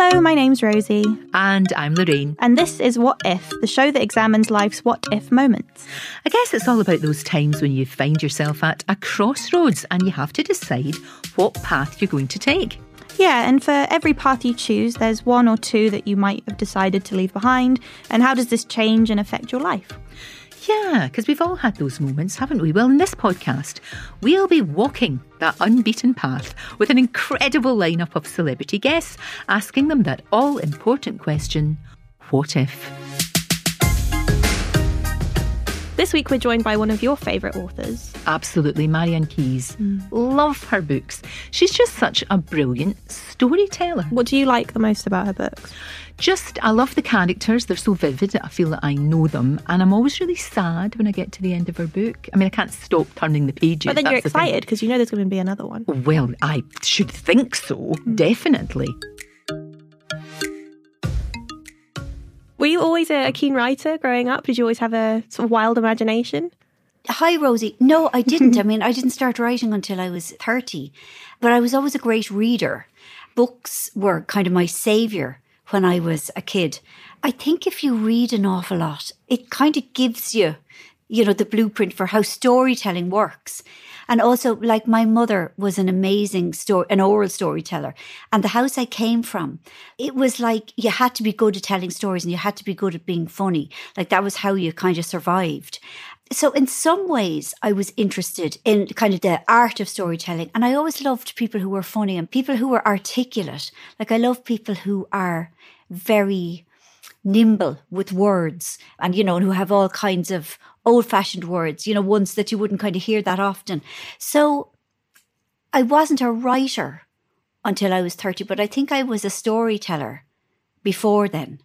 Hello, my name's Rosie. And I'm Lorraine. And this is What If, the show that examines life's what if moments. I guess it's all about those times when you find yourself at a crossroads and you have to decide what path you're going to take. Yeah, and for every path you choose, there's one or two that you might have decided to leave behind. And how does this change and affect your life? Yeah, because we've all had those moments, haven't we? Well, in this podcast, we'll be walking that unbeaten path with an incredible lineup of celebrity guests, asking them that all important question what if? This week, we're joined by one of your favourite authors. Absolutely, Marian Keyes. Mm. Love her books. She's just such a brilliant storyteller. What do you like the most about her books? Just, I love the characters. They're so vivid. I feel that I know them. And I'm always really sad when I get to the end of her book. I mean, I can't stop turning the pages. But then you're excited because you know there's going to be another one. Well, I should think so. Mm. Definitely. You always a, keen writer growing up? Did you always have a sort of wild imagination? Hi, Rosie. No, I didn't. I mean, I didn't start writing until I was 30, but I was always a great reader. Books were kind of my savior when I was a kid. I think if you read an awful lot, it kind of gives you, you know, the blueprint for how storytelling works. And also, like my mother was an amazing story, an oral storyteller. And the house I came from, it was like you had to be good at telling stories and you had to be good at being funny. Like that was how you kind of survived. So in some ways, I was interested in kind of the art of storytelling. And I always loved people who were funny and people who were articulate. Like I love people who are very nimble with words and, you know, who have all kinds of old fashioned words, you know, ones that you wouldn't kind of hear that often. So I wasn't a writer until I was 30, but I think I was a storyteller before then.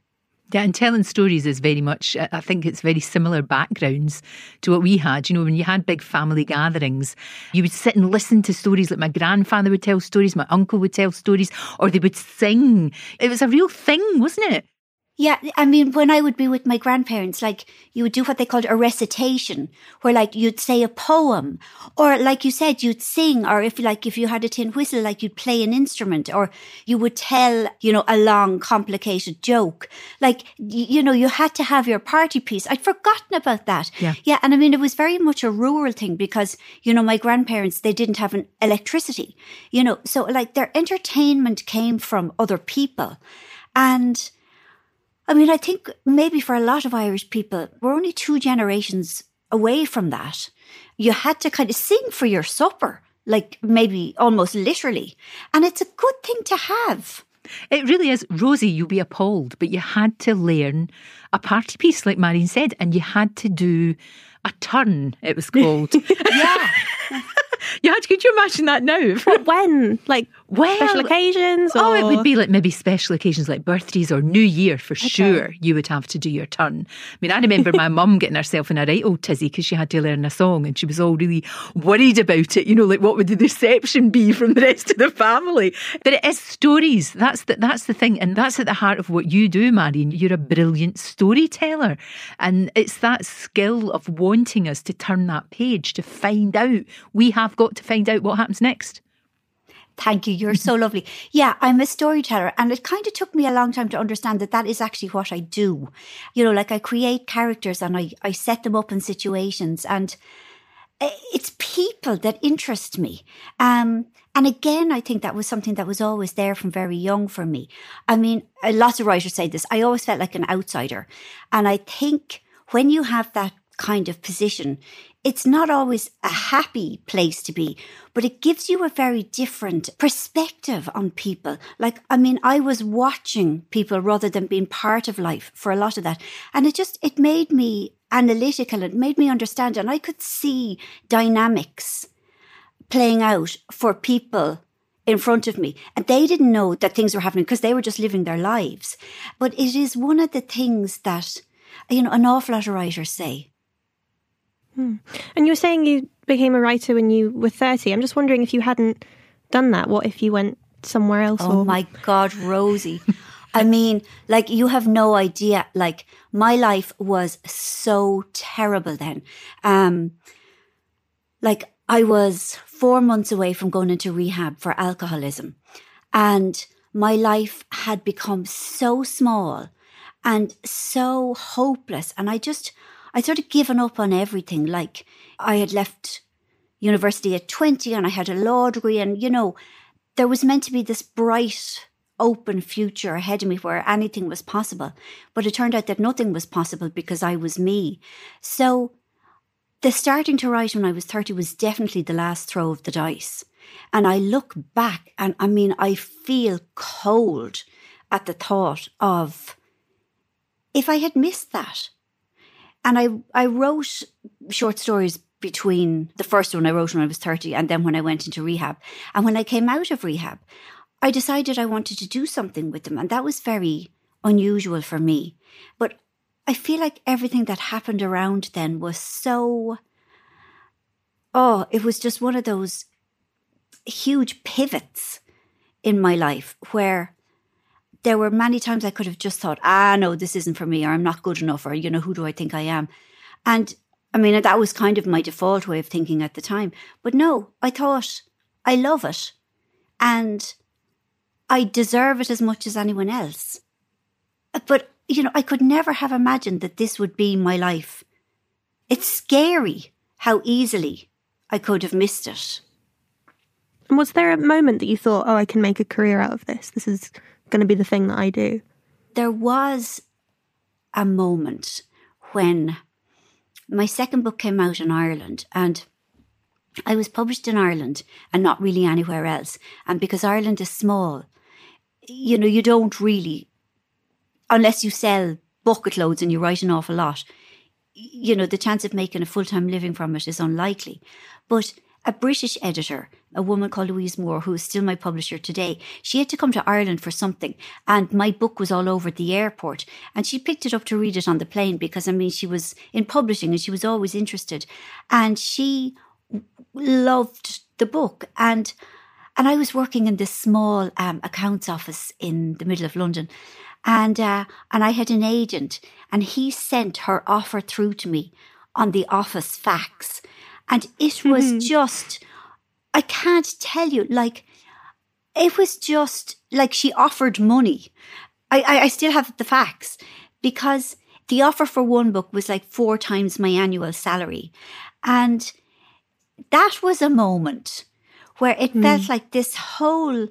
Yeah, and telling stories is very much, I think it's very similar backgrounds to what we had. You know, when you had big family gatherings, you would sit and listen to stories like my grandfather would tell stories, my uncle would tell stories, or they would sing. It was a real thing, wasn't it? Yeah, I mean, when I would be with my grandparents, like you would do what they called a recitation, where like you'd say a poem, or like you said, you'd sing, or if like if you had a tin whistle, like you'd play an instrument, or you would tell, you know, a long, complicated joke. Like you know, you had to have your party piece. I'd forgotten about that. Yeah, yeah, and I mean, it was very much a rural thing because you know my grandparents they didn't have an electricity, you know, so like their entertainment came from other people, and I mean, I think maybe for a lot of Irish people, we're only two generations away from that. You had to kind of sing for your supper, like maybe almost literally. And it's a good thing to have. It really is. Rosie, you'll be appalled, but you had to learn a party piece, like Marian said, and you had to do a turn, it was called. yeah. Yeah, could you imagine that now? What, when? Like well, special occasions? Or? Oh, it would be like maybe special occasions like birthdays or New Year for okay. sure. You would have to do your turn. I mean, I remember my mum getting herself in a right old tizzy because she had to learn a song and she was all really worried about it. You know, like what would the reception be from the rest of the family? But it is stories. That's the, that's the thing. And that's at the heart of what you do, Marian. You're a brilliant storyteller. And it's that skill of wanting us to turn that page to find out. We have got to find out what happens next. Thank you. You're so lovely. Yeah, I'm a storyteller. And it kind of took me a long time to understand that that is actually what I do. You know, like I create characters and I, I set them up in situations and it's people that interest me. Um, and again, I think that was something that was always there from very young for me. I mean, lots of writers say this. I always felt like an outsider. And I think when you have that kind of position, it's not always a happy place to be, but it gives you a very different perspective on people. Like, I mean, I was watching people rather than being part of life for a lot of that. And it just, it made me analytical. It made me understand and I could see dynamics playing out for people in front of me. And they didn't know that things were happening because they were just living their lives. But it is one of the things that, you know, an awful lot of writers say Hmm. And you were saying you became a writer when you were 30. I'm just wondering if you hadn't done that, what if you went somewhere else? Oh or... my God, Rosie. I mean, like, you have no idea. Like, my life was so terrible then. Um, like, I was four months away from going into rehab for alcoholism. And my life had become so small and so hopeless. And I just, I sort of given up on everything. Like I had left university at 20 and I had a law degree and, you know, there was meant to be this bright, open future ahead of me where anything was possible. But it turned out that nothing was possible because I was me. So the starting to write when I was 30 was definitely the last throw of the dice. And I look back and I mean, I feel cold at the thought of if I had missed that. And I, I wrote short stories between the first one I wrote when I was 30 and then when I went into rehab. And when I came out of rehab, I decided I wanted to do something with them. And that was very unusual for me. But I feel like everything that happened around then was so, oh, it was just one of those huge pivots in my life where there were many times I could have just thought, ah, no, this isn't for me, or I'm not good enough, or, you know, who do I think I am? And I mean, that was kind of my default way of thinking at the time. But no, I thought, I love it. And I deserve it as much as anyone else. But, you know, I could never have imagined that this would be my life. It's scary how easily I could have missed it. And was there a moment that you thought, oh, I can make a career out of this? This is going to be the thing that I do? There was a moment when my second book came out in Ireland and I was published in Ireland and not really anywhere else. And because Ireland is small, you know, you don't really, unless you sell bucket loads and you write an awful lot, you know, the chance of making a full time living from it is unlikely. But a British editor, a woman called Louise Moore, who is still my publisher today, she had to come to Ireland for something. And my book was all over the airport. And she picked it up to read it on the plane because, I mean, she was in publishing and she was always interested. And she loved the book. And and I was working in this small um, accounts office in the middle of London, and uh, and I had an agent, and he sent her offer through to me on the office fax, and it was mm-hmm. just, I can't tell you, like, it was just like she offered money. I, I, I still have the fax because the offer for one book was like four times my annual salary. And that was a moment where it mm. felt like this whole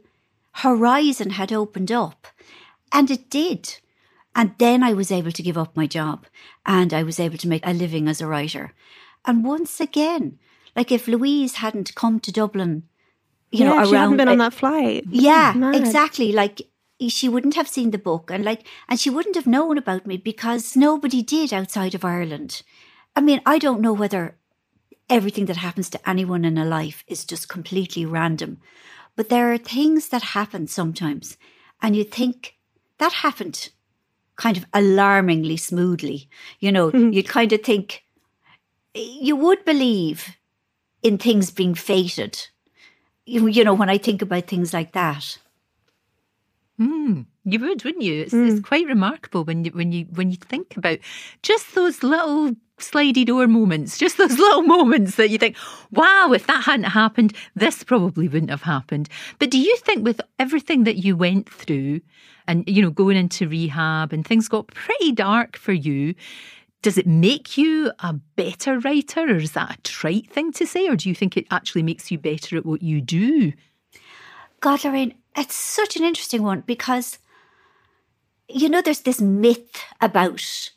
horizon had opened up. And it did. And then I was able to give up my job and I was able to make a living as a writer. And once again, like if Louise hadn't come to Dublin, you yeah, know, around, she hadn't been on that flight. Yeah, exactly. Like she wouldn't have seen the book and like, and she wouldn't have known about me because nobody did outside of Ireland. I mean, I don't know whether everything that happens to anyone in a life is just completely random, but there are things that happen sometimes and you think that happened kind of alarmingly smoothly. You know, mm-hmm. you kind of think, you would believe in things being fated. You, you know, when I think about things like that. Mm, you would, wouldn't you? It's, mm. it's, quite remarkable when you when you when you think about just those little slidey door moments, just those little moments that you think, "Wow, if that hadn't happened, this probably wouldn't have happened." But do you think, with everything that you went through, and you know, going into rehab and things got pretty dark for you, does it make you a better writer, or is that a trite thing to say, or do you think it actually makes you better at what you do? God, Lorraine, it's such an interesting one because, you know, there's this myth about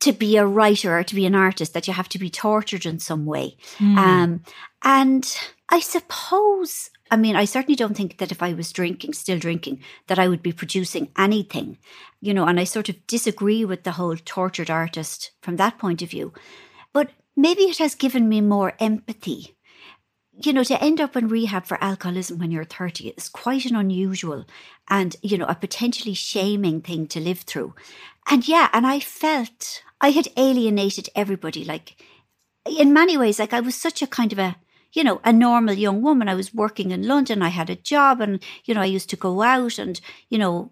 to be a writer or to be an artist that you have to be tortured in some way. Mm. Um, and I suppose I mean, I certainly don't think that if I was drinking, still drinking, that I would be producing anything, you know, and I sort of disagree with the whole tortured artist from that point of view. But maybe it has given me more empathy. You know, to end up in rehab for alcoholism when you're 30 is quite an unusual and, you know, a potentially shaming thing to live through. And yeah, and I felt I had alienated everybody. Like, in many ways, like I was such a kind of a, you know, a normal young woman. I was working in London. I had a job and, you know, I used to go out and, you know,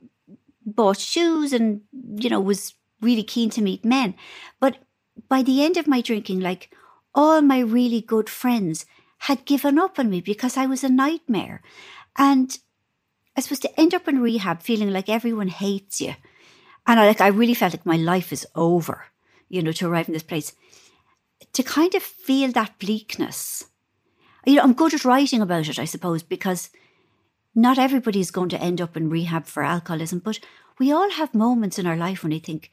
bought shoes and, you know, was really keen to meet men. But by the end of my drinking, like all my really good friends had given up on me because I was a nightmare. And I suppose to end up in rehab feeling like everyone hates you. And I like I really felt like my life is over, you know, to arrive in this place. To kind of feel that bleakness. You know, I'm good at writing about it, I suppose, because not everybody is going to end up in rehab for alcoholism, but we all have moments in our life when we think,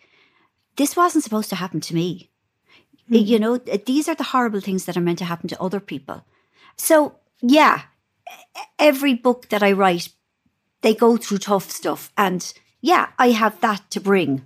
this wasn't supposed to happen to me. Mm. You know, these are the horrible things that are meant to happen to other people. So, yeah, every book that I write, they go through tough stuff. And yeah, I have that to bring.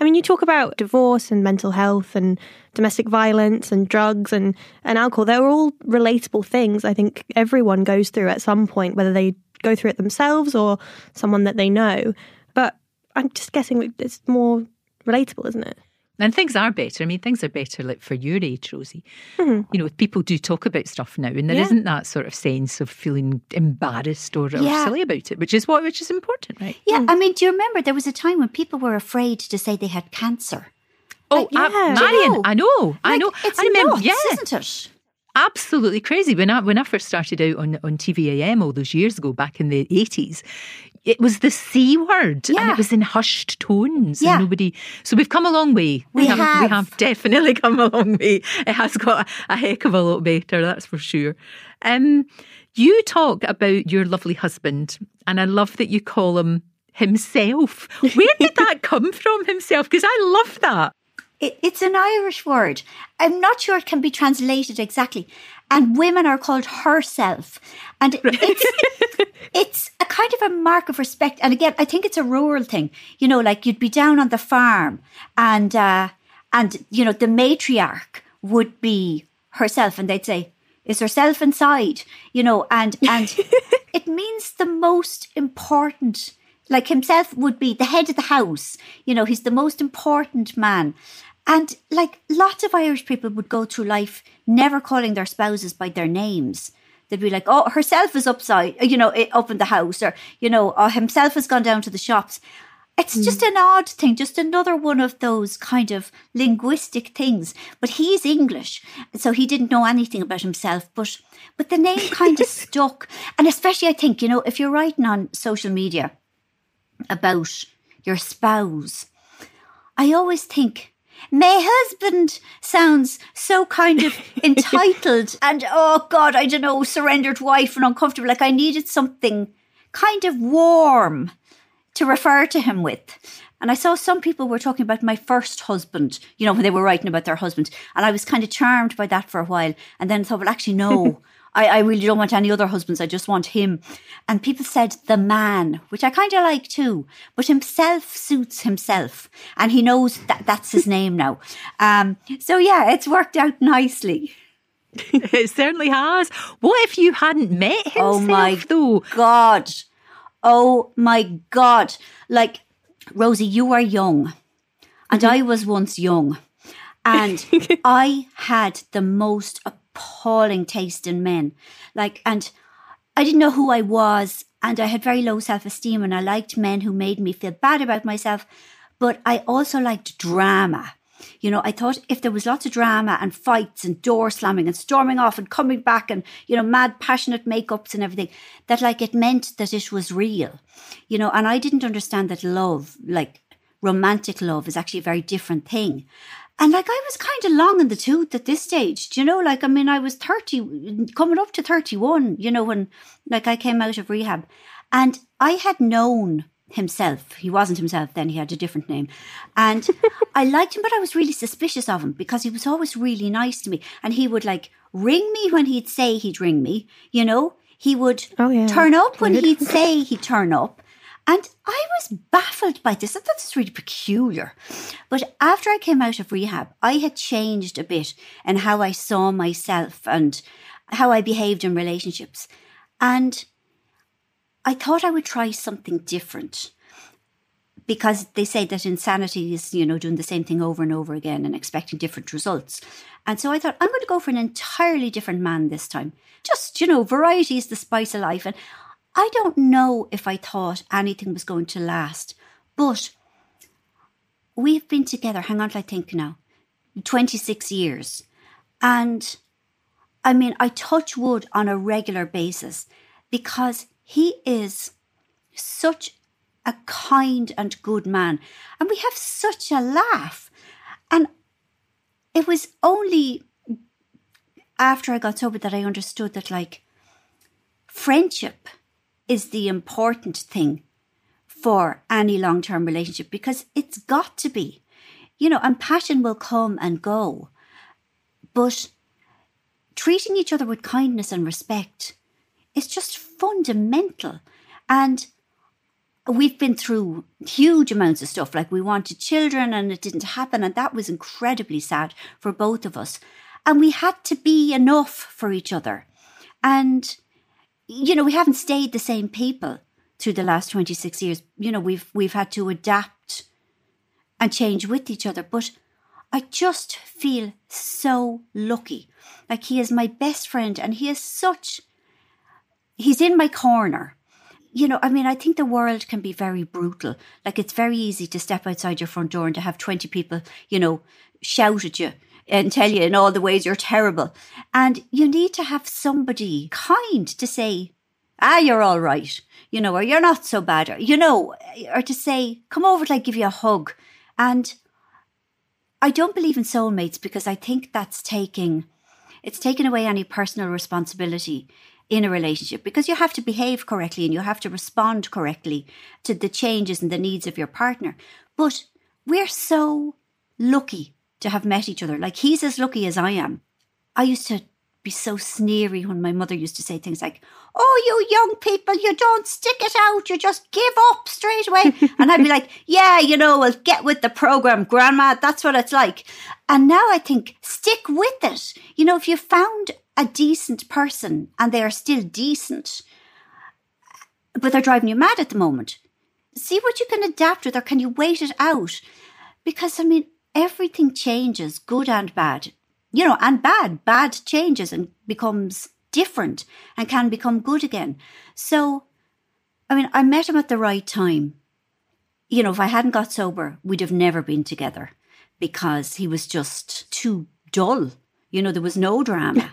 I mean, you talk about divorce and mental health and domestic violence and drugs and, and alcohol. They're all relatable things I think everyone goes through at some point, whether they go through it themselves or someone that they know. But I'm just guessing it's more relatable, isn't it? And things are better. I mean, things are better like for your age, Rosie. Mm-hmm. You know, people do talk about stuff now, and there yeah. not that sort of sense of feeling embarrassed or, yeah. or, silly about it, which is what which is important, right? Yeah, mm. I mean, do you remember there was a time when people were afraid to say they had cancer? Oh, like, yeah. uh, Marian, know? I know, like, I know. It's I remember, nuts, yeah. isn't it? absolutely crazy. When I when I first started out on on TVAM all those years ago, back in the eighties, it was the C word yeah. and it was in hushed tones. Yeah. nobody. So we've come a long way. We, we have, have, We have definitely come a long way. It has got a, a heck of a lot better, that's for sure. Um, you talk about your lovely husband, and I love that you call him himself. Where did that come from, himself? Because I love that. It, it's an Irish word. I'm not sure it can be translated exactly. And women are called herself. And it's, it's a kind of a mark of respect. And again, I think it's a rural thing. You know, like you'd be down on the farm and, uh, and, you know, the matriarch would be herself and they'd say, is herself inside, you know, and, and it means the most important like himself would be the head of the house. You know, he's the most important man. And like lots of Irish people would go through life never calling their spouses by their names. They'd be like, oh, herself is upside, you know, up in the house, or, you know, oh, himself has gone down to the shops. It's mm. just an odd thing, just another one of those kind of linguistic things. But he's English, so he didn't know anything about himself. But but the name kind of stuck, and especially I think you know if you're writing on social media about your spouse, I always think my husband sounds so kind of entitled and, oh God, I don't know, surrendered wife and uncomfortable. Like I needed something kind of warm to refer to him with. And I saw some people were talking about my first husband, you know, when they were writing about their husband. And I was kind of charmed by that for a while. And then thought, well, actually, no, I, I really don't want any other husbands. I just want him. And people said the man, which I kind of like too, but himself suits himself. And he knows that that's his name now. Um, so yeah, it's worked out nicely. it certainly has. What if you hadn't met himself oh my though? God. Oh my God. Like, Rosie, you are young. And mm-hmm. I was once young. And I had the most appalling taste in men. Like, and I didn't know who I was, and I had very low self esteem, and I liked men who made me feel bad about myself. But I also liked drama. You know, I thought if there was lots of drama and fights and door slamming and storming off and coming back and, you know, mad, passionate makeups and everything, that like it meant that it was real. You know, and I didn't understand that love, like romantic love, is actually a very different thing. And like I was kind of long in the tooth at this stage, do you know? Like, I mean, I was 30, coming up to 31, you know, when like I came out of rehab. And I had known himself. He wasn't himself then, he had a different name. And I liked him, but I was really suspicious of him because he was always really nice to me. And he would like ring me when he'd say he'd ring me, you know? He would oh, yeah. turn up when he'd say he'd turn up. And I was baffled by this. I thought this was really peculiar. But after I came out of rehab, I had changed a bit in how I saw myself and how I behaved in relationships. And I thought I would try something different because they say that insanity is, you know, doing the same thing over and over again and expecting different results. And so I thought, I'm going to go for an entirely different man this time. Just, you know, variety is the spice of life. And I don't know if I thought anything was going to last, but we've been together, hang on till I think now, 26 years. And I mean, I touch wood on a regular basis because he is such a kind and good man. And we have such a laugh. And it was only after I got sober that I understood that, like, friendship is the important thing for any long term relationship because it's got to be. You know, and passion will come and go. But treating each other with kindness and respect is just fundamental. And we've been through huge amounts of stuff. Like we wanted children and it didn't happen. And that was incredibly sad for both of us. And we had to be enough for each other. And, you know, we haven't stayed the same people through the last 26 years. You know, we've, we've had to adapt and change with each other. But I just feel so lucky. Like he is my best friend and he is such, he's in my corner you know, I mean, I think the world can be very brutal. Like it's very easy to step outside your front door and to have 20 people, you know, shout at you and tell you in all the ways you're terrible. And you need to have somebody kind to say, ah, you're all right, you know, or you're not so bad, or, you know, or to say, come over till I give you a hug. And I don't believe in soulmates because I think that's taking, it's taken away any personal responsibility in a relationship because you have to behave correctly and you have to respond correctly to the changes and the needs of your partner. But we're so lucky to have met each other. Like he's as lucky as I am. I used to be so sneery when my mother used to say things like, Oh, you young people, you don't stick it out, you just give up straight away. and I'd be like, Yeah, you know, well, get with the program, grandma, that's what it's like. And now I think, stick with it. You know, if you found a decent person and they are still decent, but they're driving you mad at the moment. See what you can adapt with, or can you wait it out? Because, I mean, everything changes, good and bad. You know, and bad. Bad changes and becomes different and can become good again. So, I mean, I met him at the right time. You know, if I hadn't got sober, we'd have never been together because he was just too dull. You know, there was no drama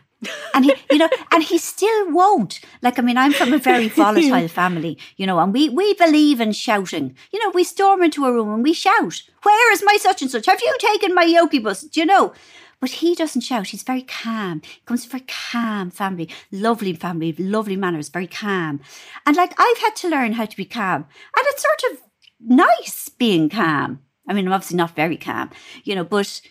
and he, you know, and he still won't. Like, I mean, I'm from a very volatile family, you know, and we we believe in shouting. You know, we storm into a room and we shout, "Where is my such and such? Have you taken my yoki bus?" Do you know? But he doesn't shout. He's very calm. He comes from a very calm family, lovely family, lovely manners, very calm. And like, I've had to learn how to be calm, and it's sort of nice being calm. I mean, I'm obviously not very calm, you know, but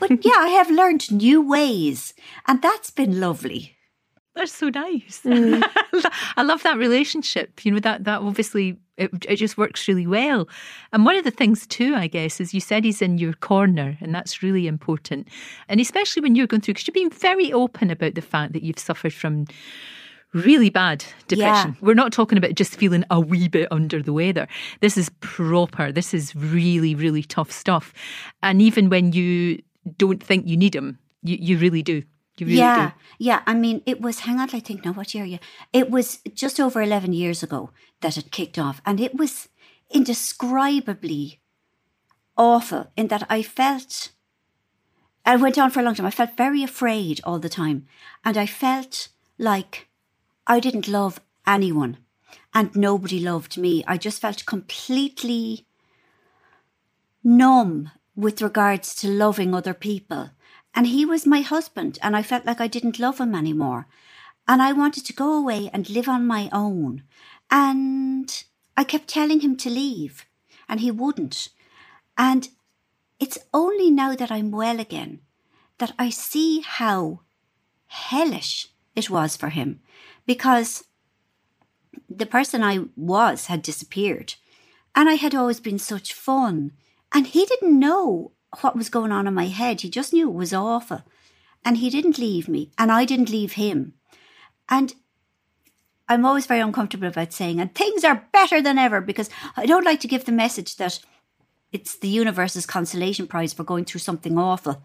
but yeah, I have learned new ways, and that's been lovely. That's so nice. Mm. I love that relationship. You know that that obviously it, it just works really well. And one of the things too, I guess, is you said he's in your corner, and that's really important. And especially when you're going through, because you've been very open about the fact that you've suffered from really bad depression. Yeah. We're not talking about just feeling a wee bit under the weather. This is proper. This is really, really tough stuff. And even when you don't think you need them. You you really do. You really yeah, do. yeah. I mean, it was. Hang on, I think now. What year? Yeah, it was just over eleven years ago that it kicked off, and it was indescribably awful in that I felt. I went on for a long time. I felt very afraid all the time, and I felt like I didn't love anyone, and nobody loved me. I just felt completely numb with regards to loving other people. And he was my husband, and I felt like I didn't love him anymore. And I wanted to go away and live on my own. And I kept telling him to leave, and he wouldn't. And it's only now that I'm well again that I see how hellish it was for him because the person I was had disappeared. And I had always been such fun and he didn't know what was going on in my head. He just knew it was awful. And he didn't leave me, and I didn't leave him. And I'm always very uncomfortable about saying, and things are better than ever, because I don't like to give the message that it's the universe's consolation prize for going through something awful,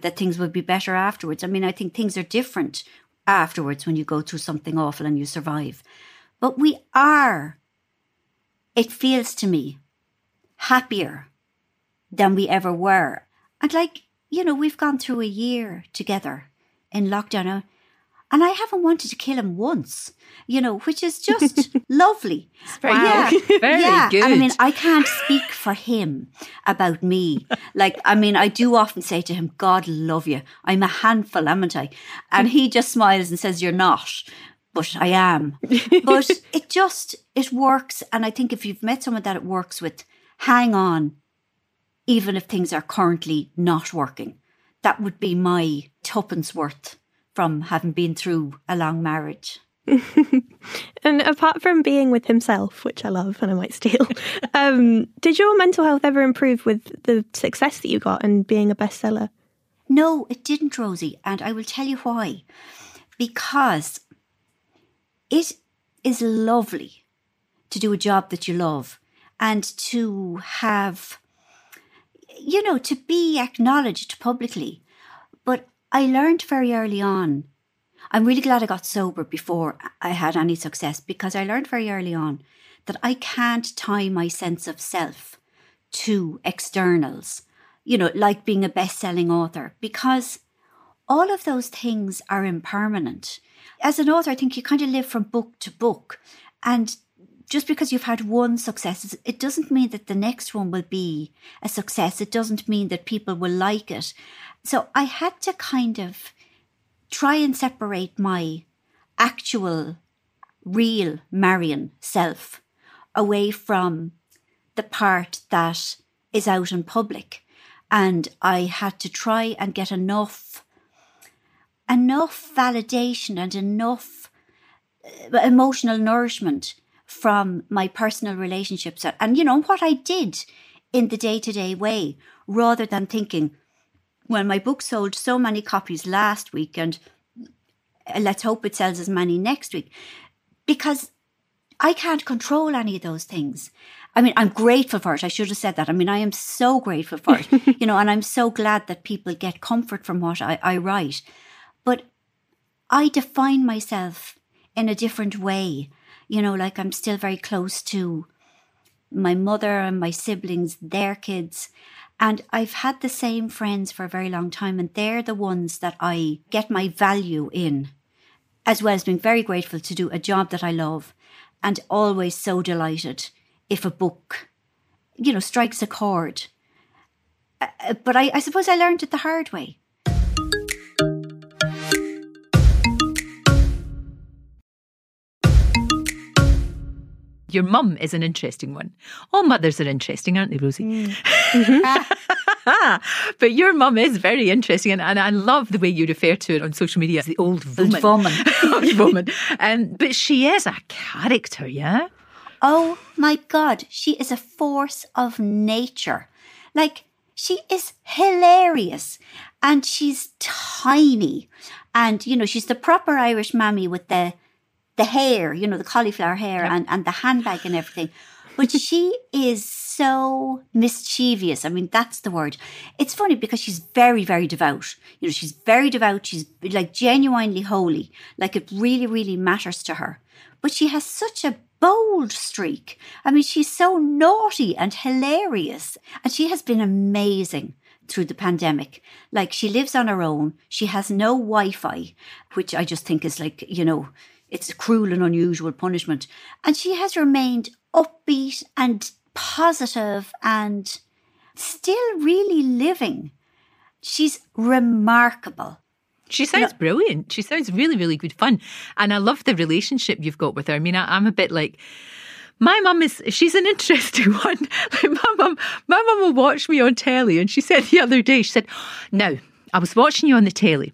that things would be better afterwards. I mean, I think things are different afterwards when you go through something awful and you survive. But we are, it feels to me, happier than we ever were. And like, you know, we've gone through a year together in lockdown. Uh, and I haven't wanted to kill him once, you know, which is just lovely. very yeah, good. Very yeah. good. And I mean, I can't speak for him about me. Like, I mean, I do often say to him, God love you. I'm a handful, haven't I? And he just smiles and says, You're not. But I am. But it just, it works. And I think if you've met someone that it works with, hang on, even if things are currently not working. That would be my tuppence worth from having been through a long marriage. And apart from being with himself, which I love and I might steal, um, did your mental health ever improve with the success that you got and being a bestseller? No, it didn't, Rosie, and I will tell you why. Because it is lovely to do a job that you love and to have, you know, to be acknowledged publicly. But I learned very early on. I'm really glad I got sober before I had any success because I learned very early on that I can't tie my sense of self to externals, you know, like being a best selling author, because all of those things are impermanent. As an author, I think you kind of live from book to book. And just because you've had one success, it doesn't mean that the next one will be a success. It doesn't mean that people will like it. So I had to kind of try and separate my actual, real Marian self away from the part that is out in public. And I had to try and get enough, enough validation and enough uh, emotional nourishment from my personal relationships and, you know, what I did in the day to day way rather than thinking, well, my book sold so many copies last week and let's hope it sells as many next week. Because I can't control any of those things. I mean, I'm grateful for it. I should have said that. I mean, I am so grateful for it, you know, and I'm so glad that people get comfort from what I, I write. But I define myself in a different way. You know, like I'm still very close to my mother and my siblings, their kids. And I've had the same friends for a very long time, and they're the ones that I get my value in, as well as being very grateful to do a job that I love, and always so delighted if a book, you know, strikes a chord. Uh, but I, I suppose I learned it the hard way. Your mum is an interesting one. All mothers are interesting, aren't they, Rosie? but your mum is very interesting, and, and I love the way you refer to it on social media as the old woman. Old woman. old woman. Um, but she is a character, yeah? Oh my God, she is a force of nature. Like, she is hilarious and she's tiny. And, you know, she's the proper Irish mammy with the the hair, you know, the cauliflower hair and, and the handbag and everything. But she is so mischievous. I mean, that's the word. It's funny because she's very, very devout. You know, she's very devout. She's like genuinely holy. Like it really, really matters to her. But she has such a bold streak. I mean, she's so naughty and hilarious. And she has been amazing through the pandemic. Like she lives on her own. She has no Wi Fi, which I just think is like, you know, it's a cruel and unusual punishment. And she has remained upbeat and positive and still really living. She's remarkable. She sounds brilliant. She sounds really, really good fun. And I love the relationship you've got with her. I mean, I, I'm a bit like, my mum is, she's an interesting one. Like my mum, my mum will watch me on telly. And she said the other day, she said, now, I was watching you on the telly.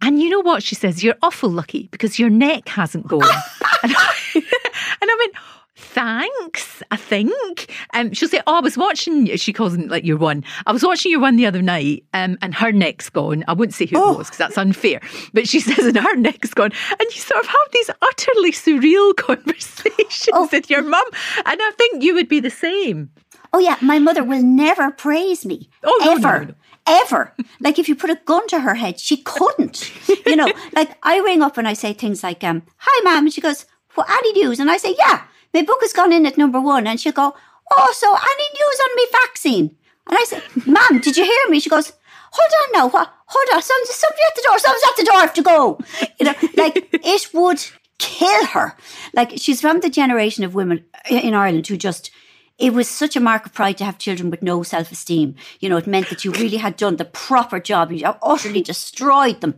And you know what? She says, you're awful lucky because your neck hasn't gone. and, I, and I went, thanks, I think. Um, she'll say, oh, I was watching, she calls it like your one. I was watching your one the other night um, and her neck's gone. I wouldn't say who it was because that's unfair. But she says, and her neck's gone. And you sort of have these utterly surreal conversations with your mum. And I think you would be the same. Oh yeah, my mother will never praise me. Oh, no, ever. no, no. Ever. Like if you put a gun to her head, she couldn't. You know, like I ring up and I say things like, um, hi ma'am, and she goes, What any news? And I say, Yeah, my book has gone in at number one. And she'll go, Oh, so any news on me vaccine? And I say, Ma'am, did you hear me? She goes, hold on now, what? Hold on, someone's, somebody at the door, someone's at the door, I have to go. You know, like it would kill her. Like she's from the generation of women in Ireland who just, it was such a mark of pride to have children with no self esteem. You know, it meant that you really had done the proper job. You utterly destroyed them.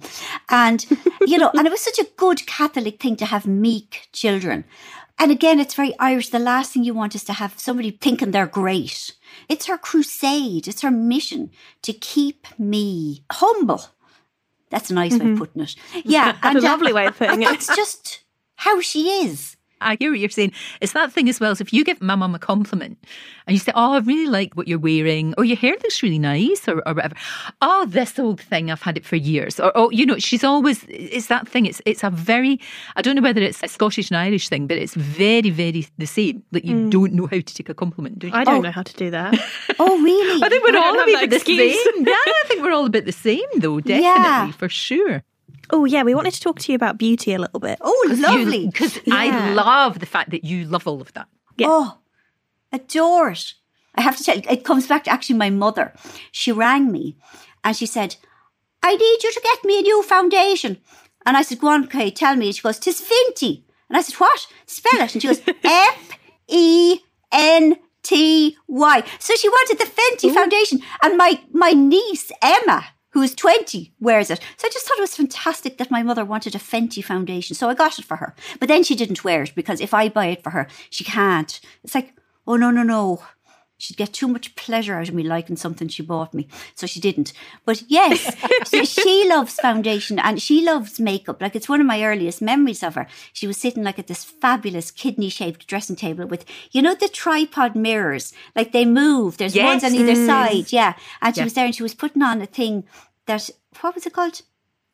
And, you know, and it was such a good Catholic thing to have meek children. And again, it's very Irish. The last thing you want is to have somebody thinking they're great. It's her crusade. It's her mission to keep me humble. That's a nice mm-hmm. way of putting it. Yeah. That's and, a lovely uh, way of putting it. It's just how she is. I hear what you're saying. It's that thing as well as if you give my mum a compliment and you say, Oh, I really like what you're wearing, or your hair looks really nice, or, or whatever. Oh, this old thing, I've had it for years. Or, oh, you know, she's always, it's that thing. It's it's a very, I don't know whether it's a Scottish and Irish thing, but it's very, very the same. Like you mm. don't know how to take a compliment, do you? I don't oh. know how to do that. oh, really? I think we're all a bit the same. yeah, I think we're all a bit the same, though, definitely, yeah. for sure. Oh, yeah, we wanted to talk to you about beauty a little bit. Oh, lovely. Because yeah. I love the fact that you love all of that. Yeah. Oh, adore it. I have to tell you, it comes back to actually my mother. She rang me and she said, I need you to get me a new foundation. And I said, Go on, Kay, tell me. And she goes, Tis Fenty. And I said, What? Spell it. And she goes, F E N T Y. So she wanted the Fenty Ooh. foundation. And my, my niece, Emma, who is 20 wears it. So I just thought it was fantastic that my mother wanted a Fenty foundation. So I got it for her. But then she didn't wear it because if I buy it for her, she can't. It's like, oh, no, no, no. She'd get too much pleasure out of me liking something she bought me. So she didn't. But yes, she loves foundation and she loves makeup. Like it's one of my earliest memories of her. She was sitting like at this fabulous kidney shaped dressing table with, you know, the tripod mirrors. Like they move. There's yes. ones on either mm. side. Yeah. And she yeah. was there and she was putting on a thing that, what was it called?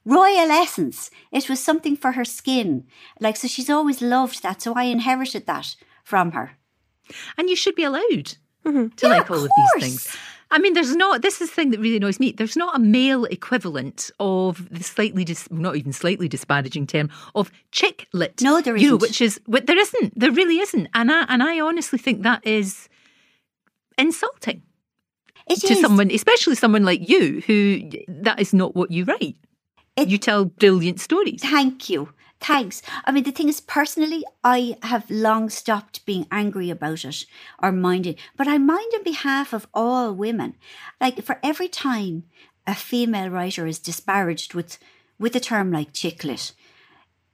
Royal Essence. It was something for her skin. Like, so she's always loved that. So I inherited that from her. And you should be allowed mm-hmm. to yeah, like all of, of these things. I mean, there's not, this is the thing that really annoys me. There's not a male equivalent of the slightly, dis, not even slightly disparaging term of chick lit. No, there isn't. You know, which is, there isn't. There really isn't. And I, and I honestly think that is insulting. It to is. someone, especially someone like you, who that is not what you write. It, you tell brilliant stories. Thank you. Thanks. I mean, the thing is, personally, I have long stopped being angry about it or minding, but I mind on behalf of all women. Like, for every time a female writer is disparaged with, with a term like chick lit,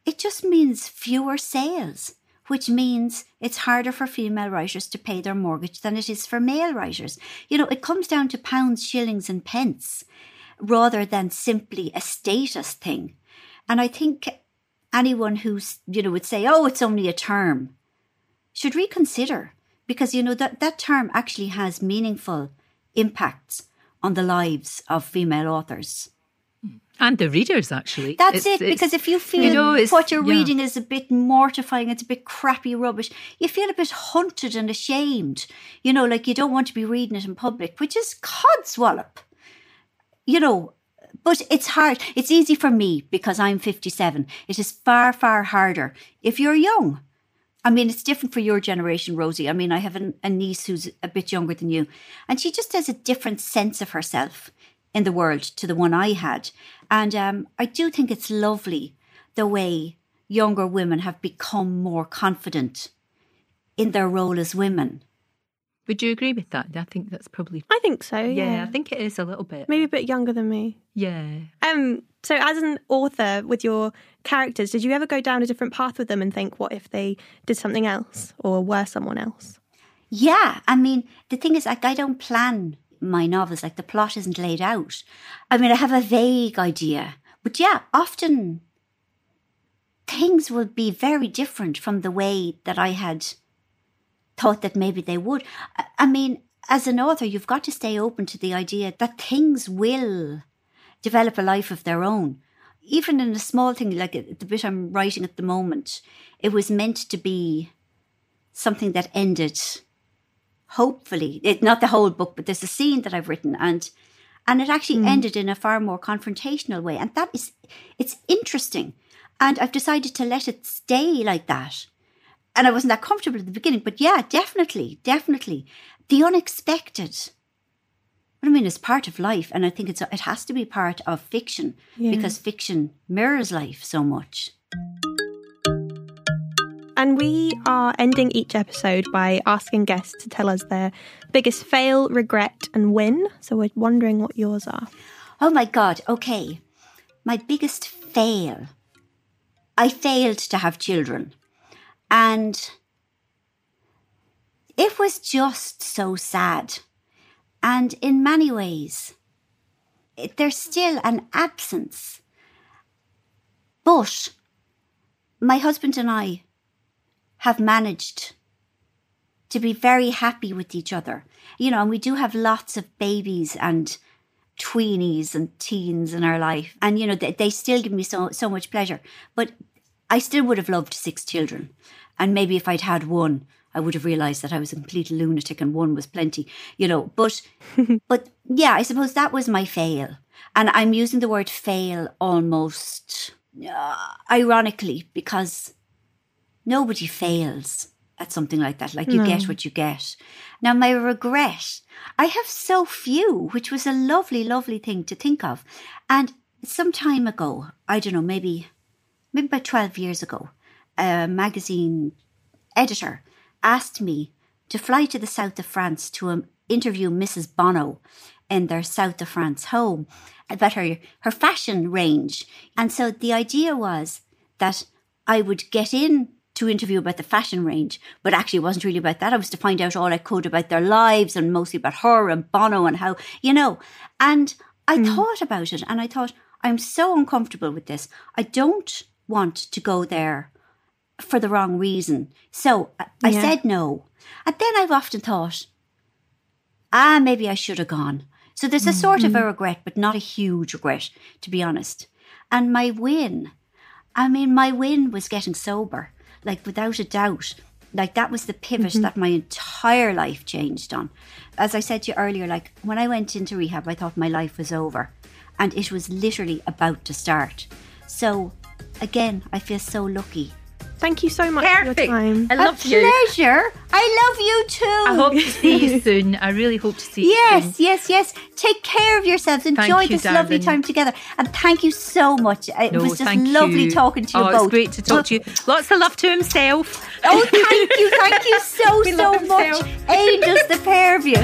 it just means fewer sales, which means it's harder for female writers to pay their mortgage than it is for male writers. You know, it comes down to pounds, shillings, and pence rather than simply a status thing. And I think anyone who's, you know, would say, oh, it's only a term, should reconsider because, you know, that, that term actually has meaningful impacts on the lives of female authors. And the readers, actually. That's it's, it, it's, because if you feel you know, what you're yeah. reading is a bit mortifying, it's a bit crappy rubbish, you feel a bit hunted and ashamed. You know, like you don't want to be reading it in public, which is codswallop. You know, but it's hard. It's easy for me because I'm 57. It is far, far harder if you're young. I mean, it's different for your generation, Rosie. I mean, I have an, a niece who's a bit younger than you, and she just has a different sense of herself in the world to the one I had. And um, I do think it's lovely the way younger women have become more confident in their role as women. Would you agree with that? I think that's probably. I think so. Yeah, yeah, I think it is a little bit. Maybe a bit younger than me. Yeah. Um. So, as an author with your characters, did you ever go down a different path with them and think, what if they did something else or were someone else? Yeah. I mean, the thing is, like, I don't plan my novels. Like, the plot isn't laid out. I mean, I have a vague idea, but yeah, often things will be very different from the way that I had thought that maybe they would. I mean, as an author, you've got to stay open to the idea that things will develop a life of their own. Even in a small thing like uh, the bit I'm writing at the moment, it was meant to be something that ended hopefully it, not the whole book but there's a scene that i've written and and it actually mm. ended in a far more confrontational way and that is it's interesting and i've decided to let it stay like that and I wasn't that comfortable at the beginning, but yeah, definitely, definitely. The unexpected But I mean, it's part of life, and I think it's it has to be part of fiction Yeah. because fiction mirrors life so much. And we are ending each episode by asking guests to tell us their biggest fail, regret, and win. So we're wondering what yours are. Oh my God, okay. My biggest fail. I failed to have children. And it was just so sad. And in many ways, it, there's still an absence. But my husband and I have managed to be very happy with each other. You know, and we do have lots of babies and tweenies and teens in our life. And, you know, they, they still give me so, so much pleasure. But I still would have loved six children. And maybe if I'd had one, I would have realized that I was a complete lunatic and one was plenty, you know. But, but yeah, I suppose that was my fail. And I'm using the word fail almost uh, ironically because nobody fails at something like that. Like you get what you get. Now, my regret, I have so few, which was a lovely, lovely thing to think of. And some time ago, I don't know, maybe, maybe about 12 years ago, a magazine editor asked me to fly to the south of France to um, interview Mrs. Bono in their south of France home about her, her fashion range. And so the idea was that I would get in to interview about the fashion range, but actually it wasn't really about that. I was to find out all I could about their lives and mostly about her and Bono and how, you know. And I thought about it and I thought, I'm so uncomfortable with this. I don't want to go there for the wrong reason. So I, I Yeah. said no. And then I've often thought, ah, maybe I should have gone. So there's a sort of a regret, but not a huge regret, to be honest. And my win, I mean, my win was getting sober, like without a doubt. Like that was the pivot mm-hmm. that my entire life changed on. As I said to you earlier, like when I went into rehab, I thought my life was over. And it was literally about to start. So again, I feel so lucky. Thank you so much for your Perfect. time. I love a you. pleasure. I love you too. I hope to see you soon. I really hope to see you Yes, soon. yes, yes. Take care of yourselves. Enjoy you, this lovely time together. And thank you so much. Uh, it No, was just lovely you. talking to you oh, both. it's great to talk to you. Lots of love to himself. Oh, thank you. Thank you so, so much. himself. Angels, the pair of you.